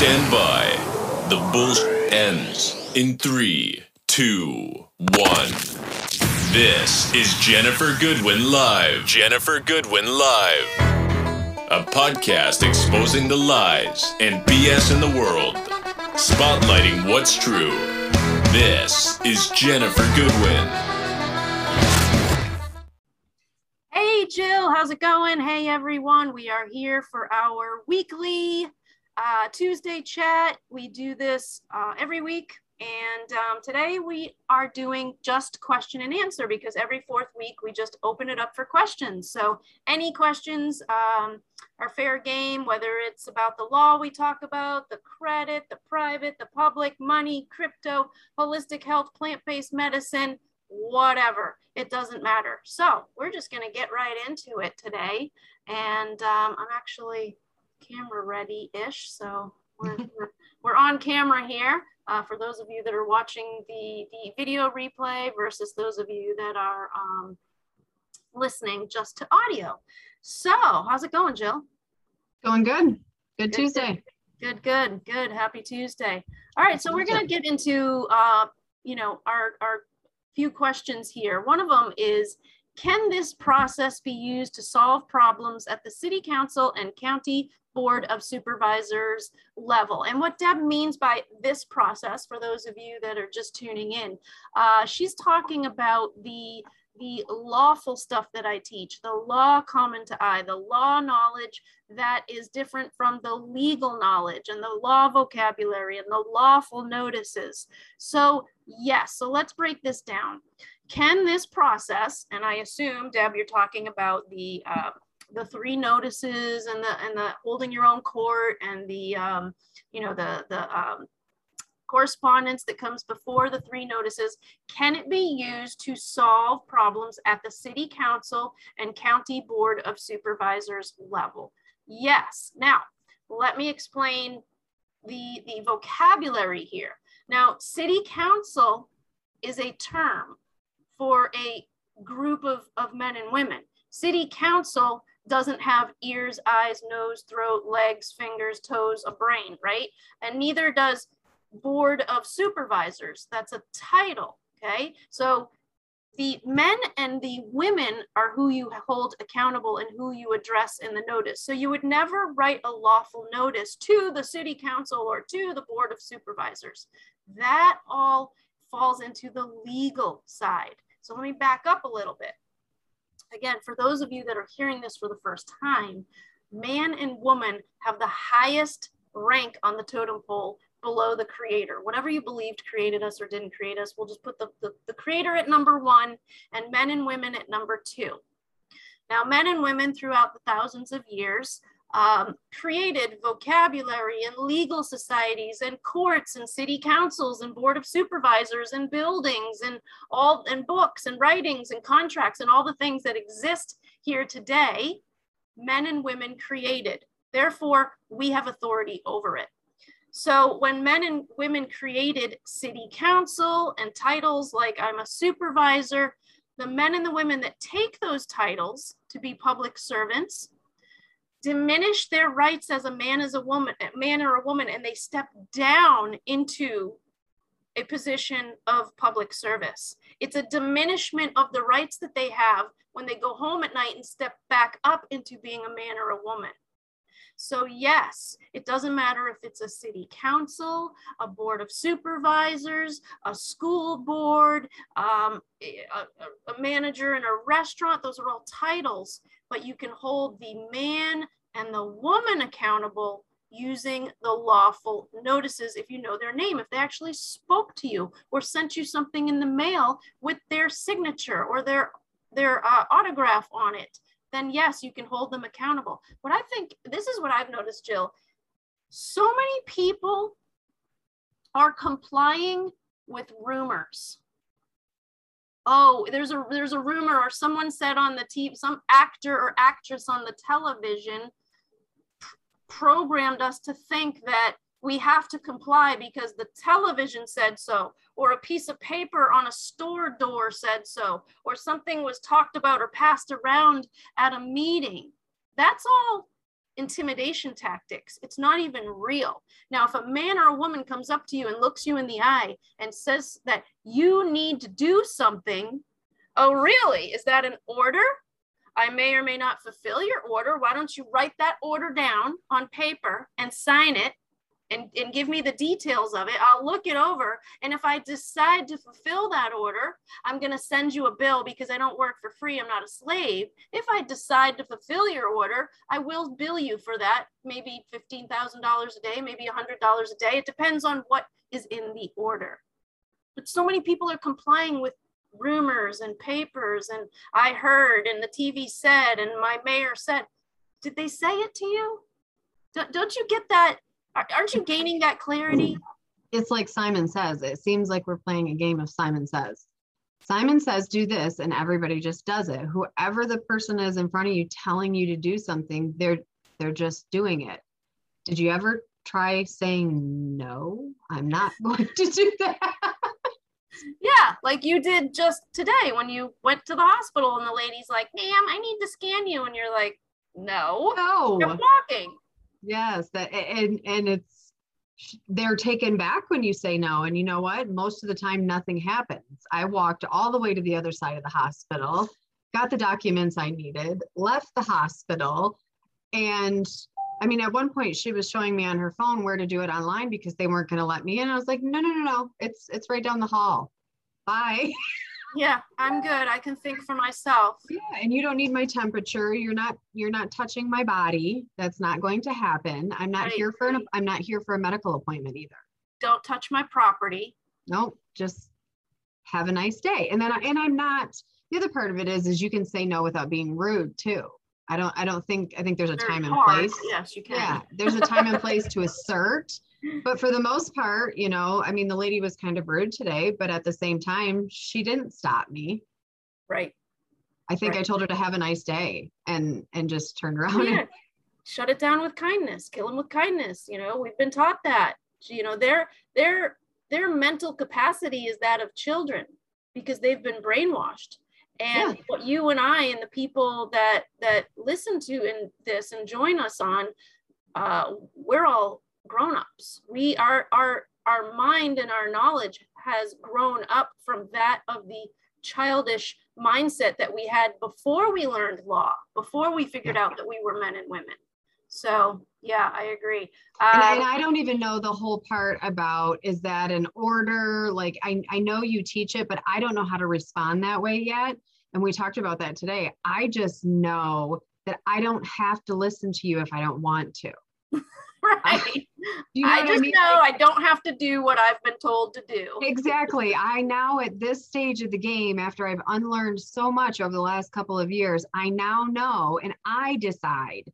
stand by. The bullshit ends in three, two, one. This is Jennifer Goodwin Live. Jennifer Goodwin Live. A podcast exposing the lies and BS in the world, spotlighting what's true. This is Jennifer Goodwin. Hey, Jill, how's it going? Hey, everyone. We are here for our weekly uh, Tuesday chat. We do this uh, every week. And um, today we are doing just question and answer because every fourth week we just open it up for questions. So any questions um, are fair game, whether it's about the law we talk about, the credit, the private, the public, money, crypto, holistic health, plant-based medicine, whatever. It doesn't matter. So we're just going to get right into it today. And um, I'm actually camera ready-ish. So we're, we're, we're on camera here uh, for those of you that are watching the, the video replay versus those of you that are um, listening just to audio. So how's it going, Jill? Going good. Good, Good, Tuesday. Good, good, good. Happy Tuesday. All right, so we're gonna get into uh, you know our our few questions here. One of them is, can this process be used to solve problems at the City Council and County Board of Supervisors level? And what Deb means by this process, for those of you that are just tuning in, uh, she's talking about the the lawful stuff that I teach, the law common to I, the law knowledge that is different from the legal knowledge and the law vocabulary and the lawful notices. So, yes, so let's break this down. Can this process, and I assume, Deb, you're talking about the uh, the three notices and the and the holding your own court and the um, you know the the um, correspondence that comes before the three notices, can it be used to solve problems at the city council and county board of supervisors level? Yes. Now, let me explain the, the vocabulary here. Now, city council is a term for a group of, of men and women. City council doesn't have ears, eyes, nose, throat, legs, fingers, toes, a brain, right? And neither does board of supervisors. That's a title. Okay. So the men and the women are who you hold accountable and who you address in the notice. So you would never write a lawful notice to the city council or to the board of supervisors. That all falls into the legal side. So let me back up a little bit. Again, for those of you that are hearing this for the first time, man and woman have the highest rank on the totem pole below the creator. Whatever you believed created us or didn't create us, we'll just put the, the, the, creator at number one and men and women at number two. Now, men and women throughout the thousands of years um, created vocabulary in legal societies and courts and city councils and board of supervisors and buildings and all and books and writings and contracts and all the things that exist here today men and women created. Therefore we have authority over it. So when men and women created city council and titles like I'm a supervisor, the men and the women that take those titles to be public servants diminish their rights as a man as a woman, a man or a woman, and they step down into a position of public service. It's a diminishment of the rights that they have when they go home at night and step back up into being a man or a woman. So yes, it doesn't matter if it's a city council, a board of supervisors, a school board, um, a, a manager in a restaurant, those are all titles, but you can hold the man and the woman accountable using the lawful notices if you know their name, if they actually spoke to you or sent you something in the mail with their signature or their, their uh, autograph on it then yes, you can hold them accountable. But I think this is what I've noticed, Jill. So many people are complying with rumors. Oh, there's a there's a rumor, or someone said on the TV, some actor or actress on the television programmed us to think that we have to comply because the television said so, or a piece of paper on a store door said so, or something was talked about or passed around at a meeting. That's all intimidation tactics. It's not even real. Now, if a man or a woman comes up to you and looks you in the eye and says that you need to do something, oh, really? Is that an order? I may or may not fulfill your order. Why don't you write that order down on paper and sign it and, and give me the details of it. I'll look it over. And if I decide to fulfill that order, I'm going to send you a bill because I don't work for free. I'm not a slave. If I decide to fulfill your order, I will bill you for that, maybe $15,000 a day, maybe $100 a day. It depends on what is in the order. But so many people are complying with rumors and papers and I heard and the TV said and my mayor said. Did they say it to you? Don't you get that Aren't you gaining that clarity? It's like Simon says. It seems like we're playing a game of Simon says. Simon says, do this, and everybody just does it. Whoever the person is in front of you telling you to do something, they're they're just doing it. Did you ever try saying no? I'm not going to do that. Yeah, like you did just today when you went to the hospital and the lady's like, ma'am, I need to scan you. And you're like, no, no, you're walking. Yes, that and and it's they're taken back when you say no. And you know what? Most of the time, nothing happens. I walked all the way to the other side of the hospital, got the documents I needed, left the hospital, and I mean, at one point she was showing me on her phone where to do it online because they weren't going to let me in. I was like, no, no, no, no, it's it's right down the hall. Bye. yeah i'm good. I can think for myself. Yeah and you don't need my temperature. You're not you're not touching my body. That's not going to happen. I'm not right. here for an i'm not here for a medical appointment either. Don't touch my property. No just have a nice day. And then I, and i'm not the other part of it is is you can say no without being rude too. I don't i don't think i think there's a Very time hard. and place. Yes you can. Yeah there's a time and place to assert but for the most part, you know, I mean, the lady was kind of rude today, but at the same time, she didn't stop me. Right. I think right. I told her to have a nice day and and just turned around. Yeah. And, Shut it down with kindness. Kill them with kindness. You know, we've been taught that. You know, their their their mental capacity is that of children because they've been brainwashed. And yeah. what you and I and the people that that listen to in this and join us on, uh, we're all grown-ups. We are our our mind and our knowledge has grown up from that of the childish mindset that we had before we learned law before we figured out that we were men and women. So yeah i agree. Um, and, and, i don't even know the whole part about is that an order? Like I, I know you teach it but i don't know how to respond that way yet. And we talked about that today. I just know that i don't have to listen to you if i don't want to right. You know I just I mean? know I don't have to do what I've been told to do. Exactly. I now at this stage of the game, after I've unlearned so much over the last couple of years, I now know and I decide.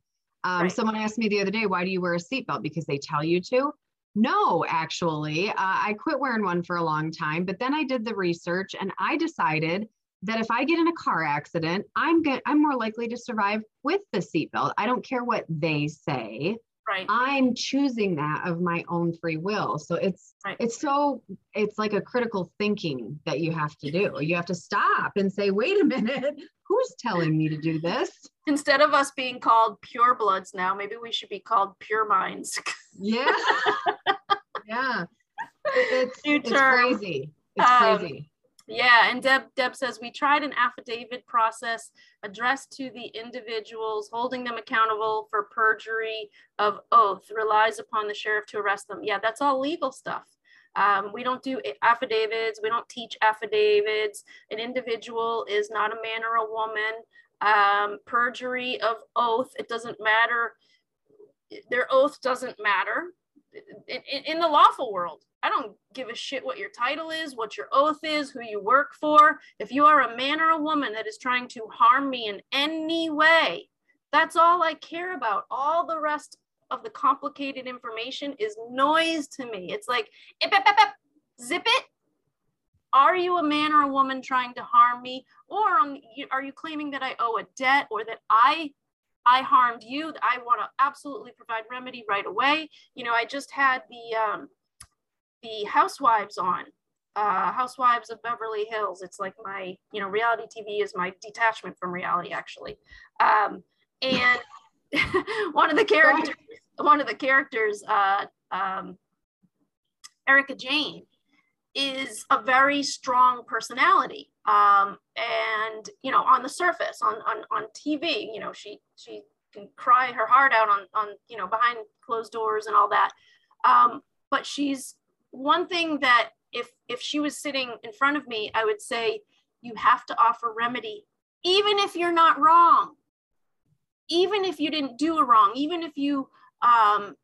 Um, right. Someone asked me the other day, why do you wear a seatbelt? Because they tell you to. No, actually, uh, I quit wearing one for a long time, but then I did the research and I decided that if I get in a car accident, I'm good. I'm more likely to survive with the seatbelt. I don't care what they say right. I'm choosing that of my own free will. So it's right. it's so it's like a critical thinking that you have to do. You have to stop and say wait a minute who's telling me to do this? Instead of us being called pure bloods now maybe we should be called pure minds. Yeah. Yeah. It, it's, it's crazy. It's um, crazy yeah, and Deb Deb says we tried an affidavit process addressed to the individuals, holding them accountable for perjury of oath, relies upon the sheriff to arrest them. Yeah, that's all legal stuff. Um, we don't do affidavits. We don't teach affidavits. An individual is not a man or a woman. Um, perjury of oath, it doesn't matter. Their oath doesn't matter in, in, the lawful world. I don't give a shit what your title is, what your oath is, who you work for. If you are a man or a woman that is trying to harm me in any way, that's all I care about. All the rest of the complicated information is noise to me. It's like, ip, ip, ip, zip it. Are you a man or a woman trying to harm me? Or are you claiming that I owe a debt or that I I harmed you? I want to absolutely provide remedy right away. You know, I just had the um, the Housewives on, uh, Housewives of Beverly Hills. It's like my, you know, reality TV is my detachment from reality, actually. Um, and one of the characters, one of the characters, uh, um, Erika Jayne, is a very strong personality. Um, and you know, on the surface, on on on TV, you know, she she can cry her heart out on on you know behind closed doors and all that. Um, but she's one thing that if if she was sitting in front of me, I would say you have to offer remedy, even if you're not wrong, even if you didn't do a wrong, even if you um,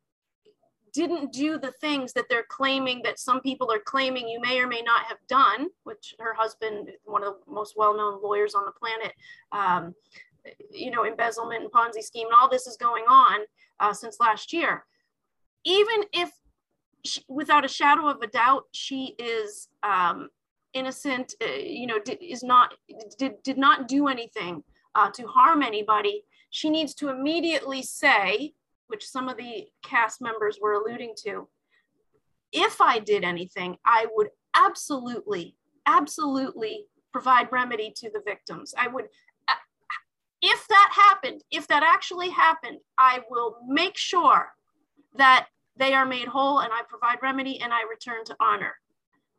didn't do the things that they're claiming that some people are claiming you may or may not have done, which her husband, one of the most well-known lawyers on the planet, um, you know, embezzlement and Ponzi scheme, and all this is going on uh, since last year. Even if, she, without a shadow of a doubt, she is um, innocent, uh, you know, did, is not did did not do anything uh, to harm anybody. She needs to immediately say, which some of the cast members were alluding to, if I did anything, I would absolutely, absolutely provide remedy to the victims. I would uh, if that happened, if that actually happened, I will make sure that they are made whole and I provide remedy and I return to honor.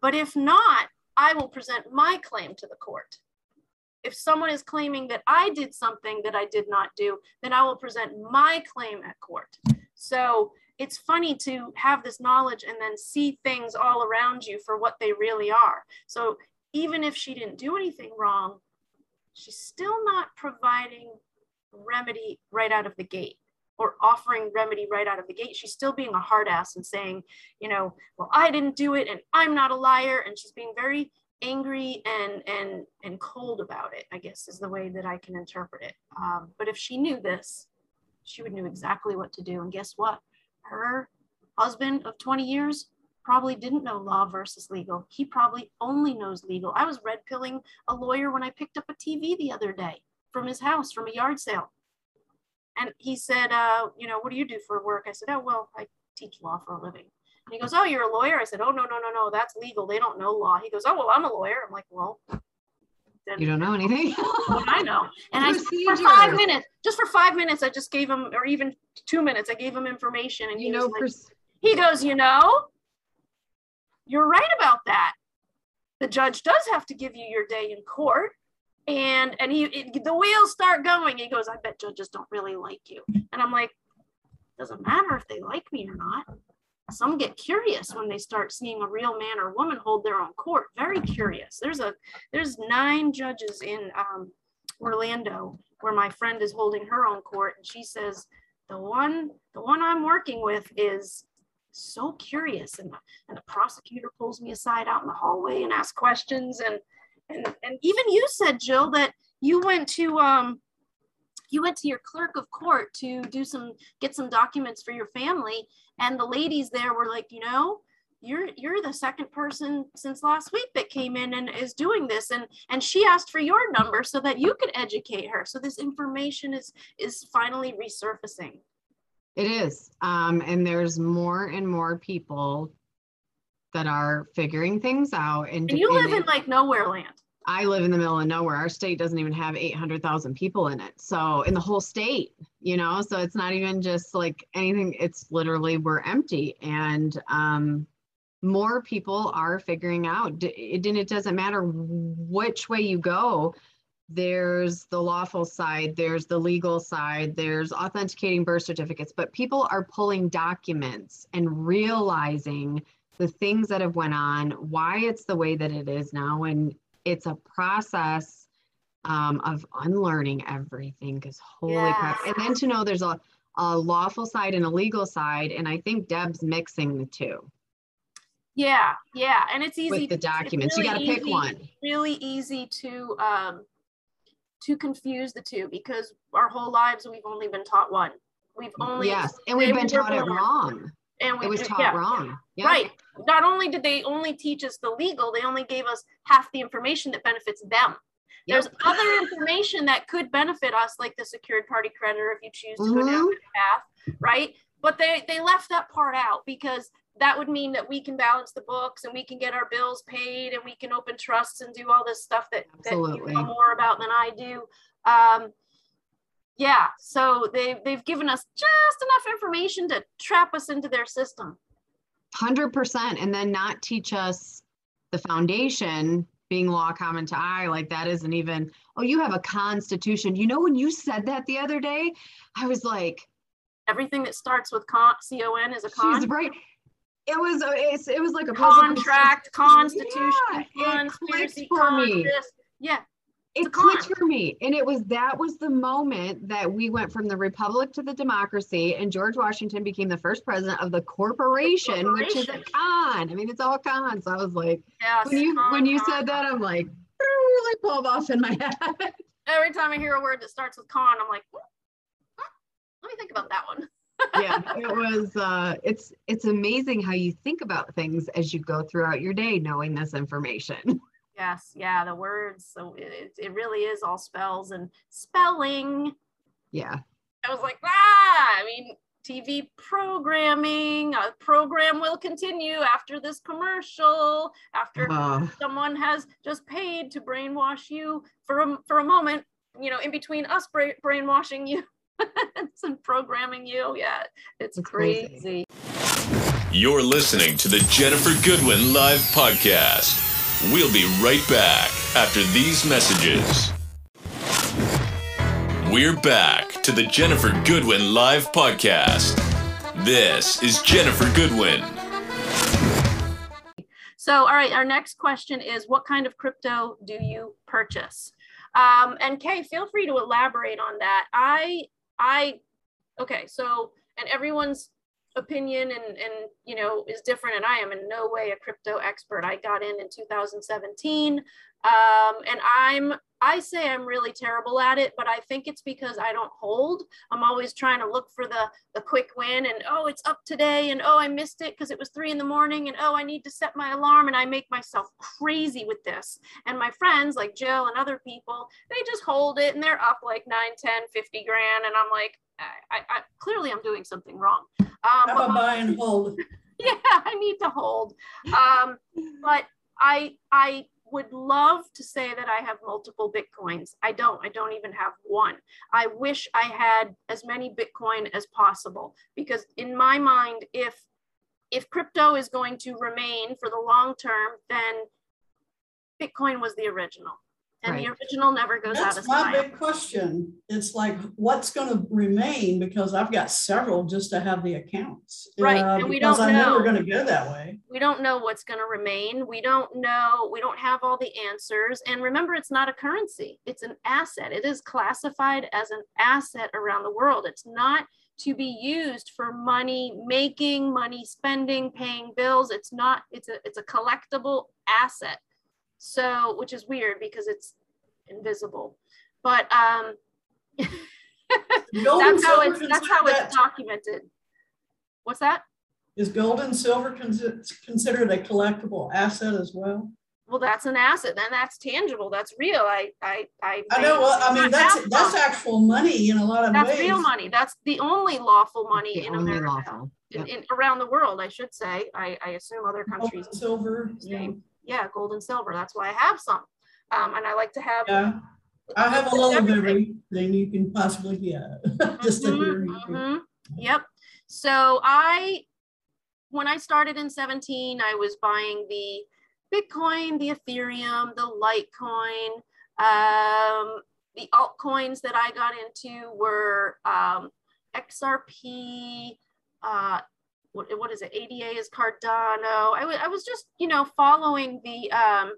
But if not, I will present my claim to the court. If someone is claiming that I did something that I did not do, then I will present my claim at court. So it's funny to have this knowledge and then see things all around you for what they really are. So even if she didn't do anything wrong, she's still not providing remedy right out of the gate or offering remedy right out of the gate. She's still being a hard ass and saying, you know, well, I didn't do it and I'm not a liar. And she's being very angry and and and cold about it, I guess is the way that I can interpret it. Um, but if she knew this, she would know exactly what to do. And guess what? Her husband of 20 years probably didn't know law versus legal. He probably only knows legal. I was red pilling a lawyer when I picked up a TV the other day from his house from a yard sale. And he said, uh, you know, what do you do for work? I said, oh, well, I teach law for a living. And he goes, oh, you're a lawyer? I said, oh, no, no, no, no, that's legal. They don't know law. He goes, oh, well, I'm a lawyer. I'm like, well, you don't know anything. I know. And I for five minutes, just for five minutes, I just gave him, or even two minutes, I gave him information. And you he know, like, he goes, you know, you're right about that. The judge does have to give you your day in court. And and he it, the wheels start going. He goes, I bet judges don't really like you. And I'm like, doesn't matter if they like me or not. Some get curious when they start seeing a real man or woman hold their own court. Very curious. There's a there's nine judges in um, Orlando where my friend is holding her own court, and she says the one the one I'm working with is so curious. And, and the prosecutor pulls me aside out in the hallway and asks questions. And, and, and even you said, Jill, that you went to, um, you went to your clerk of court to do some, get some documents for your family. And the ladies there were like, you know, you're you're the second person since last week that came in and is doing this and and she asked for your number so that you could educate her so this information is is finally resurfacing it is. Um, and there's more and more people that are figuring things out. And, and you live in like nowhere land. I live in the middle of nowhere. Our state doesn't even have 800,000 people in it. So, in the whole state, you know, so it's not even just like anything, it's literally we're empty. And um, more people are figuring out, it, and it doesn't matter which way you go there's the lawful side, there's the legal side, there's authenticating birth certificates, but people are pulling documents and realizing the things that have went on, why it's the way that it is now, and it's a process um, of unlearning everything. Because holy yes. crap! And then to know there's a, a lawful side and a legal side, and I think Deb's mixing the two. Yeah, yeah, and it's easy with the documents. Really you got to pick one. Really easy to um, to confuse the two because our whole lives we've only been taught one. We've only yes, and we've been taught it wrong. And we, it was taught yeah, wrong. Yeah. Right. Not only did they only teach us the legal, they only gave us half the information that benefits them. Yep. There's other information that could benefit us, like the secured party creditor, if you choose to mm-hmm. go down mm-hmm. that path, right? But they they left that part out because that would mean that we can balance the books and we can get our bills paid and we can open trusts and do all this stuff that, that you know more about than I do. Um, Yeah, so they they've given us just enough information to trap us into their system. 100% and then not teach us the foundation being law common to I like that isn't even oh you have a constitution. You know when you said that the other day, I was like everything that starts with con, con is a con. She's right. It was uh, it's, it was like a contract, constitution, yeah, conspiracy, for me. Yeah, it clicked for me. And it was that was the moment that we went from the republic to the democracy and george washington became the first president of the corporation, corporation. which is a con. I mean it's all con so i was like yes, when you con, when you con, said that i'm like really pulled off in my head. Every time i hear a word that starts with con i'm like let me think about that one. Yeah it was uh it's it's amazing how you think about things as you go throughout your day knowing this information Yes, yeah, the words. So it, it really is all spells and spelling. Yeah. I was like, ah, I mean, TV programming, a program will continue after this commercial, after uh, someone has just paid to brainwash you for a, for a moment, you know, in between us bra- brainwashing you and programming you. Yeah, it's crazy. crazy. You're listening to the Jennifer Goodwin Live Podcast. We'll be right back after these messages. We're back to the Jennifer Goodwin Live Podcast. This is Jennifer Goodwin. So, all right, our next question is What kind of crypto do you purchase? Um, and Kay, feel free to elaborate on that. I, I, okay, so, and everyone's opinion and and you know is different and i am in no way a crypto expert. I got in in 2017 um, and i'm i say i'm really terrible at it but i think it's because i don't hold i'm always trying to look for the the quick win and oh it's up today and oh i missed it because it was three in the morning and oh i need to set my alarm and i make myself crazy with this and my friends like jill and other people they just hold it and they're up like 9 10 50 grand and i'm like I, I, clearly I'm doing something wrong. Um, How about buy and hold? Yeah, I need to hold. Um, but I I would love to say that I have multiple bitcoins. I don't. I don't even have one. I wish I had as many bitcoin as possible because in my mind, if if crypto is going to remain for the long term, then Bitcoin was the original and right. the original never goes That's out of my big question. It's like, what's going to remain? Because I've got several just to have the accounts. Right, uh, and we don't I'm know. never going to go that way. We don't know what's going to remain. We don't know. We don't have all the answers. And remember, it's not a currency. It's an asset. It is classified as an asset around the world. It's not to be used for money making, money spending, paying bills. It's not. It's a. It's a collectible asset so, which is weird because it's invisible, but um, that's how it's that's how it's documented. What's that? Is gold and silver considered a collectible asset as well? Well, that's an asset. Then that's tangible. That's real. I, I, I. I know. Well, I mean, that's that's actual money in a lot of that's ways. That's real money. That's the only lawful money the in America, lawful. Yep. In, in, around the world. I should say. I, I assume other countries. Gold, silver. Yeah yeah, gold and silver. That's why I have some. Um, and I like to have. Yeah. I have a little of everything you can possibly get. Just mm-hmm, mm-hmm. Yep. So I, when I started in 17, I was buying the Bitcoin, the Ethereum, the Litecoin. Um, the altcoins that I got into were um, XRP, uh, what, what is it? ADA is Cardano. I, was just, you know, following the, um,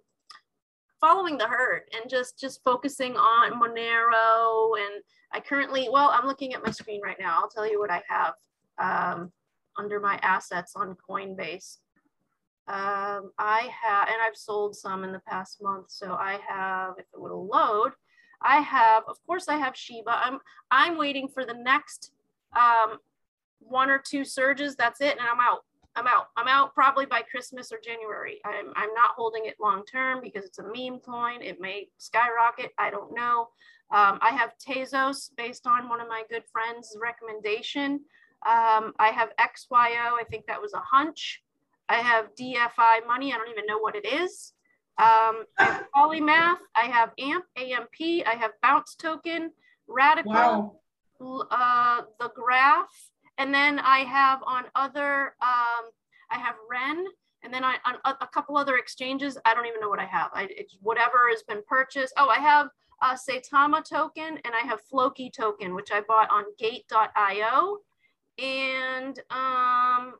following the herd and just, just focusing on Monero. And I currently, well, I'm looking at my screen right now. I'll tell you what I have um, under my assets on Coinbase. Um, I have, and I've sold some in the past month. So I have, if it would load, I have, of course, I have Shiba. I'm, I'm waiting for the next um, one or two surges, that's it, and I'm out. I'm out. I'm out probably by Christmas or January. I'm, I'm not holding it long term because it's a meme coin. It may skyrocket. I don't know. Um, I have Tezos based on one of my good friends' recommendation. Um, I have XYO. I think that was a hunch. I have DFI money. I don't even know what it is. Um, I have Polymath. I have AMP, AMP. I have Bounce Token, Radicle. Wow. uh, the graph, and then I have on other, um, I have Ren, and then I on a, a, couple other exchanges. I don't even know what I have. I it's whatever has been purchased. Oh, I have a Saitama token and I have Floki token, which I bought on Gate.io, and um,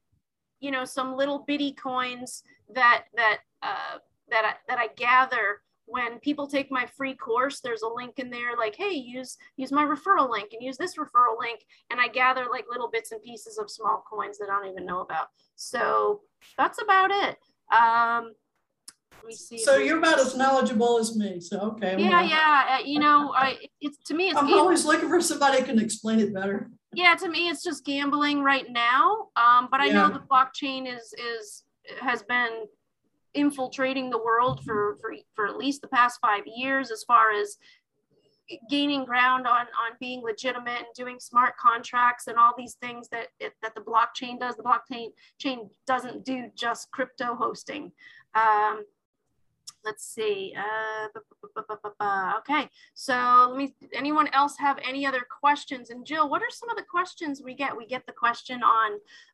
you know some little bitty coins that that uh, that I, that I gather when people take my free course there's a link in there like hey use use my referral link and use this referral link. And i gather like little bits and pieces of small coins that i don't even know about. So that's about it. Um so you're about as knowledgeable as me so okay. Yeah well. yeah uh, you know i it's to me it's i'm always looking for somebody who can explain it better. Yeah to me it's just gambling right now. Um but i yeah. know the blockchain is is has been infiltrating the world for, for, for at least the past five years as far as gaining ground on, on being legitimate and doing smart contracts and all these things that, it, that the blockchain does. The blockchain chain doesn't do just crypto hosting. Um, let's see. Uh, okay, so let me, anyone else have any other questions? And Jill, what are some of the questions we get? We get the question on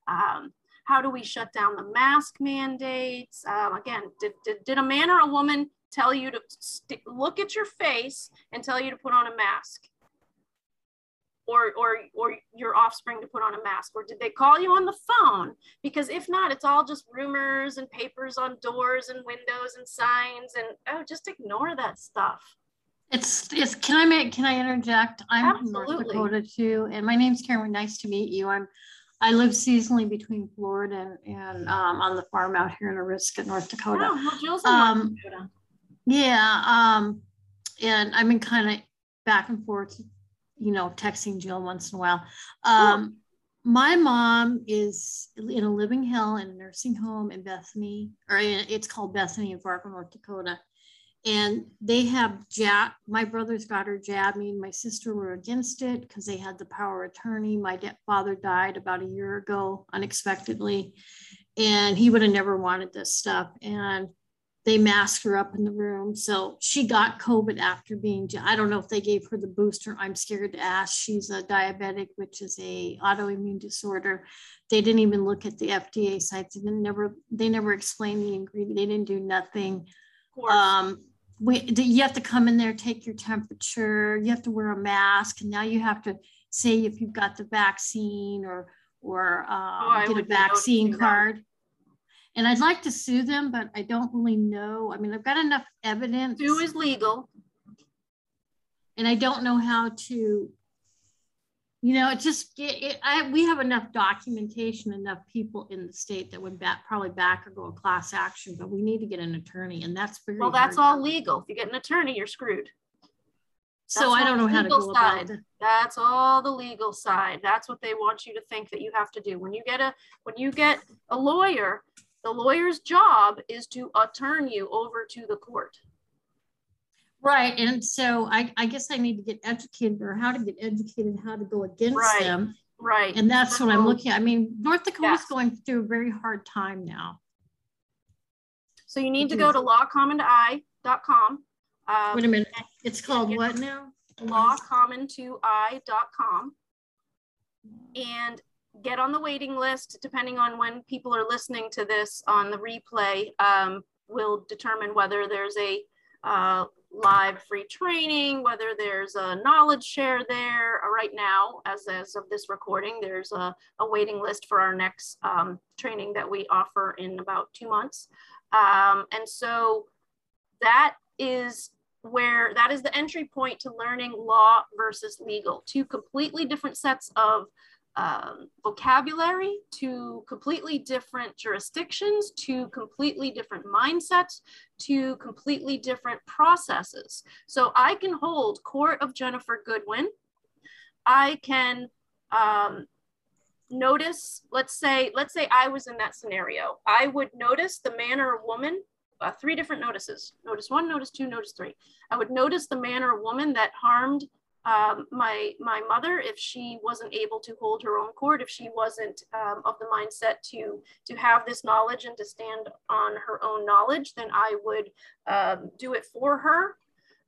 um, how do we shut down the mask mandates? Um, again, did, did, did a man or a woman tell you to look at your face and tell you to put on a mask? Or, or, or your offspring to put on a mask? Or did they call you on the phone? Because if not, it's all just rumors and papers on doors and windows and signs and oh, just ignore that stuff. It's, it's can I make can I interject? I'm Absolutely. from North Dakota too, and my name's Karen. Nice to meet you. I'm I live seasonally between Florida and, and um, on the farm out here in Aroostook, North Dakota. Oh, well, um, Dakota. Yeah, um, and I've been kind of back and forth, you know, texting Jill once in a while. Um, My mom is in a living hell in a nursing home in Bethany, or in, it's called Bethany in Fargo, North Dakota and they have jab my brother's got her jab me and my sister were against it because they had the power attorney. My father died about a year ago unexpectedly. And he would have never wanted this stuff. And they masked her up in the room. So she got covid after being i don't know if they gave her the booster. I'm scared to ask. She's a diabetic which is a autoimmune disorder. They didn't even look at the fda sites. They never they never explained the ingredient they didn't do nothing. Um, we, you have to come in there, take your temperature, you have to wear a mask, and now you have to say if you've got the vaccine or or um, oh, get a vaccine card. And I'd like to sue them, but I don't really know. I mean, I've got enough evidence. Sue is legal. And I don't know how to you know, it just it, it, I, we have enough documentation, enough people in the state that would back, probably back or go a class action, but we need to get an attorney, and that's very well. That's all legal. If you get an attorney, you're screwed. That's so I don't know how to go side. about it. That's all the legal side. That's what they want you to think that you have to do. When you get a when you get a lawyer, the lawyer's job is to attorn you over to the court. Right. And so I, I guess I need to get educated or how to get educated, how to go against right. them. Right. And that's so, what I'm looking at. I mean, North Dakota's yes. going through a very hard time now. So you need to go to lawcommon2i.com. Um, Wait a minute. It's called what now? lawcommon2i.com and get on the waiting list depending on when people are listening to this on the replay um, will determine whether there's a uh, live free training, whether there's a knowledge share there. Uh, right now, as, as of this recording, there's a, a waiting list for our next um, training that we offer in about two months. Um, and so that is where that is the entry point to learning law versus legal, two completely different sets of um, vocabulary to completely different jurisdictions, to completely different mindsets, to completely different processes. So I can hold court of Jennifer Goodwin. I can um, notice, let's say, let's say I was in that scenario. I would notice the man or woman, uh, three different notices. Notice one, notice two, notice three. I would notice the man or woman that harmed um, my my mother if she wasn't able to hold her own court if she wasn't um, of the mindset to to have this knowledge and to stand on her own knowledge then i would um, do it for her.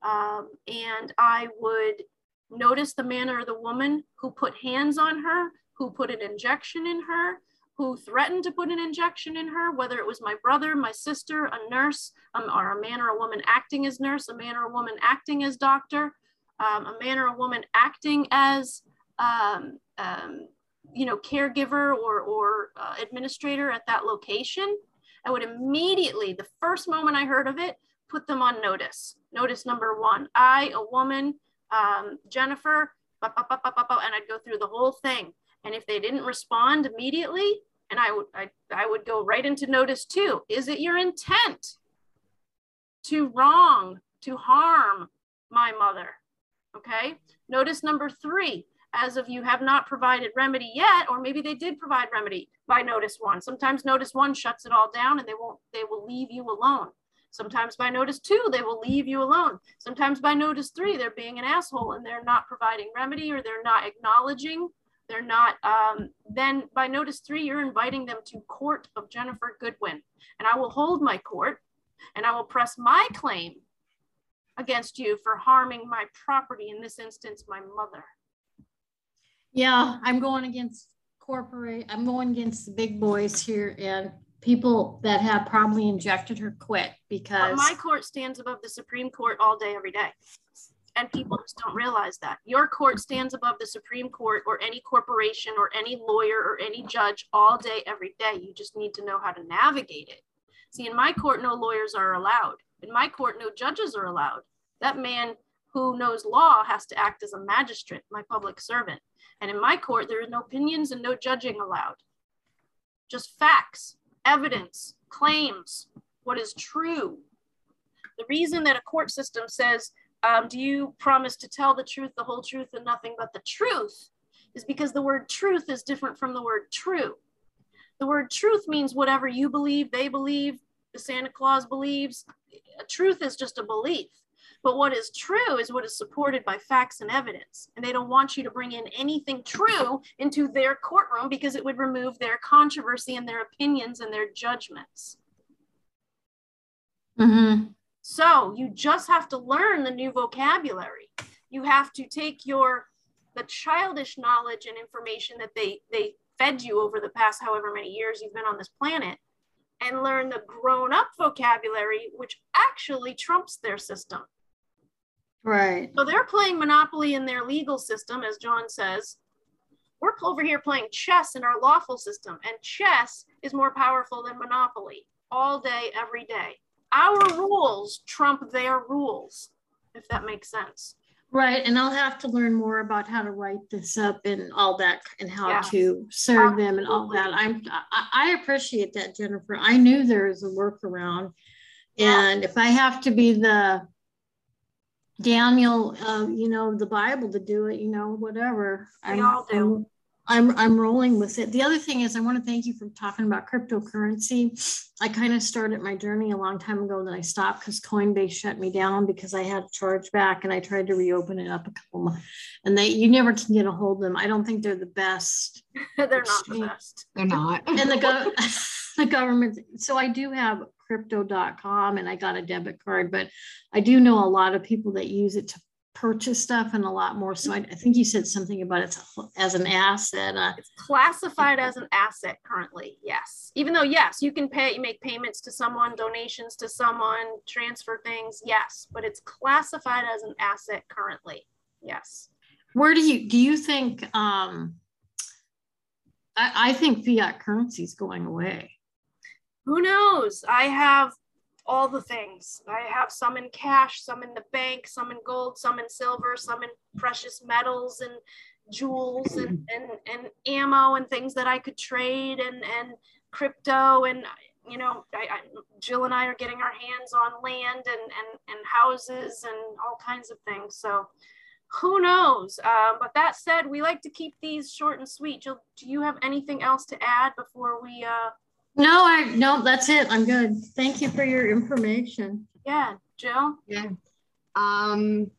Um, and i would Notice the man or the woman who put hands on her, who put an injection in her, who threatened to put an injection in her, whether it was my brother, my sister, a nurse, um, or a man or a woman acting as nurse, a man or a woman acting as doctor, um, a man or a woman acting as, um, um you know, caregiver or, or uh, administrator at that location. I would immediately, the first moment I heard of it, put them on notice. Notice number one, I, a woman, um, Jennifer, and I'd go through the whole thing. And if they didn't respond immediately, and I would I, I would go right into notice two. Is it your intent to wrong, to harm my mother? Okay. Notice number three, as of you have not provided remedy yet, or maybe they did provide remedy by notice one. Sometimes notice one shuts it all down and they won't, they will leave you alone. Sometimes by notice two, they will leave you alone. Sometimes by notice three, they're being an asshole and they're not providing remedy or they're not acknowledging they're not, um, then by notice three, you're inviting them to court of Jennifer Goodwin. And I will hold my court and I will press my claim against you for harming my property, in this instance, my mother. Yeah, I'm going against corporate, I'm going against the big boys here and people that have probably injected her quit because but my court stands above the Supreme Court all day, every day and people just don't realize that. Your court stands above the Supreme Court or any corporation or any lawyer or any judge all day, every day. You just need to know how to navigate it. See, in my court, no lawyers are allowed. In my court, no judges are allowed. That man who knows law has to act as a magistrate, my public servant. And in my court, there are no opinions and no judging allowed. Just facts, evidence, claims, what is true. The reason that a court system says um, do you promise to tell the truth, the whole truth, and nothing but the truth? Is because the word truth is different from the word true. The word truth means whatever you believe, they believe, Santa Claus believes. A truth is just a belief. But what is true is what is supported by facts and evidence. And they don't want you to bring in anything true into their courtroom because it would remove their controversy and their opinions and their judgments. Mm-hmm. So you just have to learn the new vocabulary. You have to take your the childish knowledge and information that they they fed you over the past however many years you've been on this planet and learn the grown up vocabulary which actually trumps their system. Right. So they're playing monopoly in their legal system as John says. We're over here playing chess in our lawful system and chess is more powerful than monopoly all day every day our rules trump their rules, if that makes sense. Right. And I'll have to learn more about how to write this up and all that and how yeah. to serve Absolutely. them and all that. I'm I, I, appreciate that, Jennifer. I knew there was a workaround. Yeah. And if I have to be the Daniel, uh, you know, the Bible to do it, you know, whatever. We I'm, all do. I'm, I'm I'm rolling with it. The other thing is I want to thank you for talking about cryptocurrency. I kind of started my journey a long time ago, then I stopped because Coinbase shut me down because I had a charge back and I tried to reopen it up a couple months. And they you never can get a hold of them. I don't think they're the best. they're not the best. They're not. and the go- the government. So I do have crypto.com and I got a debit card, but I do know a lot of people that use it to purchase stuff and a lot more. So I, I think you said something about it as an asset. Uh, it's classified as an asset currently. Yes. Even though, yes, you can pay, you make payments to someone, donations to someone, transfer things. Yes. But it's classified as an asset currently. Yes. Where do you, do you think, um, I, I think fiat currency is going away. Who knows? I have all the things. I have some in cash, some in the bank, some in gold, some in silver, some in precious metals and jewels and, and, and ammo and things that I could trade and, and crypto. And, you know, I, I, Jill and I are getting our hands on land and, and, and houses and all kinds of things. So who knows? Um, but that said, we like to keep these short and sweet. Jill, do you have anything else to add before we uh, no, I no, that's it. I'm good. Thank you for your information. Yeah, Jill. Yeah. Um,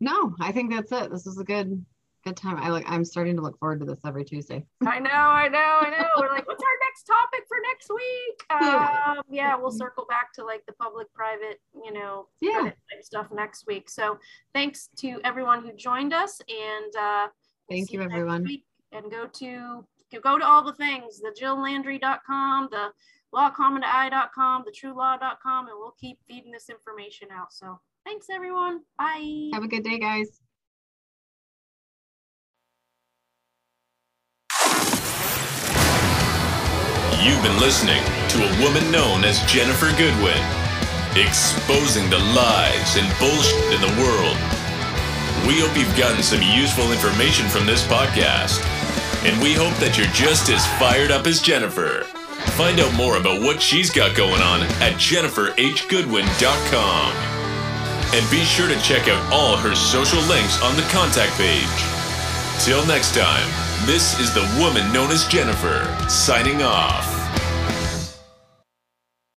no, I think that's it. This is a good good time. I like I'm starting to look forward to this every Tuesday. I know, I know, I know. We're like, what's our next topic for next next week. Um, yeah, we'll circle back to like the public private, you know, yeah. stuff next week. So thanks to everyone who joined us and uh, thank you everyone. And go to go to all the things, the jilllandry.com, the lawcommon.i.com, the truelaw.com, and we'll keep feeding this information out. So thanks everyone. Bye. Have a good day, guys. You've been listening to a woman known as Jennifer Goodwin, exposing the lies and bullshit in the world. We hope you've gotten some useful information from this podcast, and we hope that you're just as fired up as Jennifer. Find out more about what she's got going on at jenniferhgoodwin.com. And be sure to check out all her social links on the contact page. Till next time, this is the woman known as Jennifer, signing off.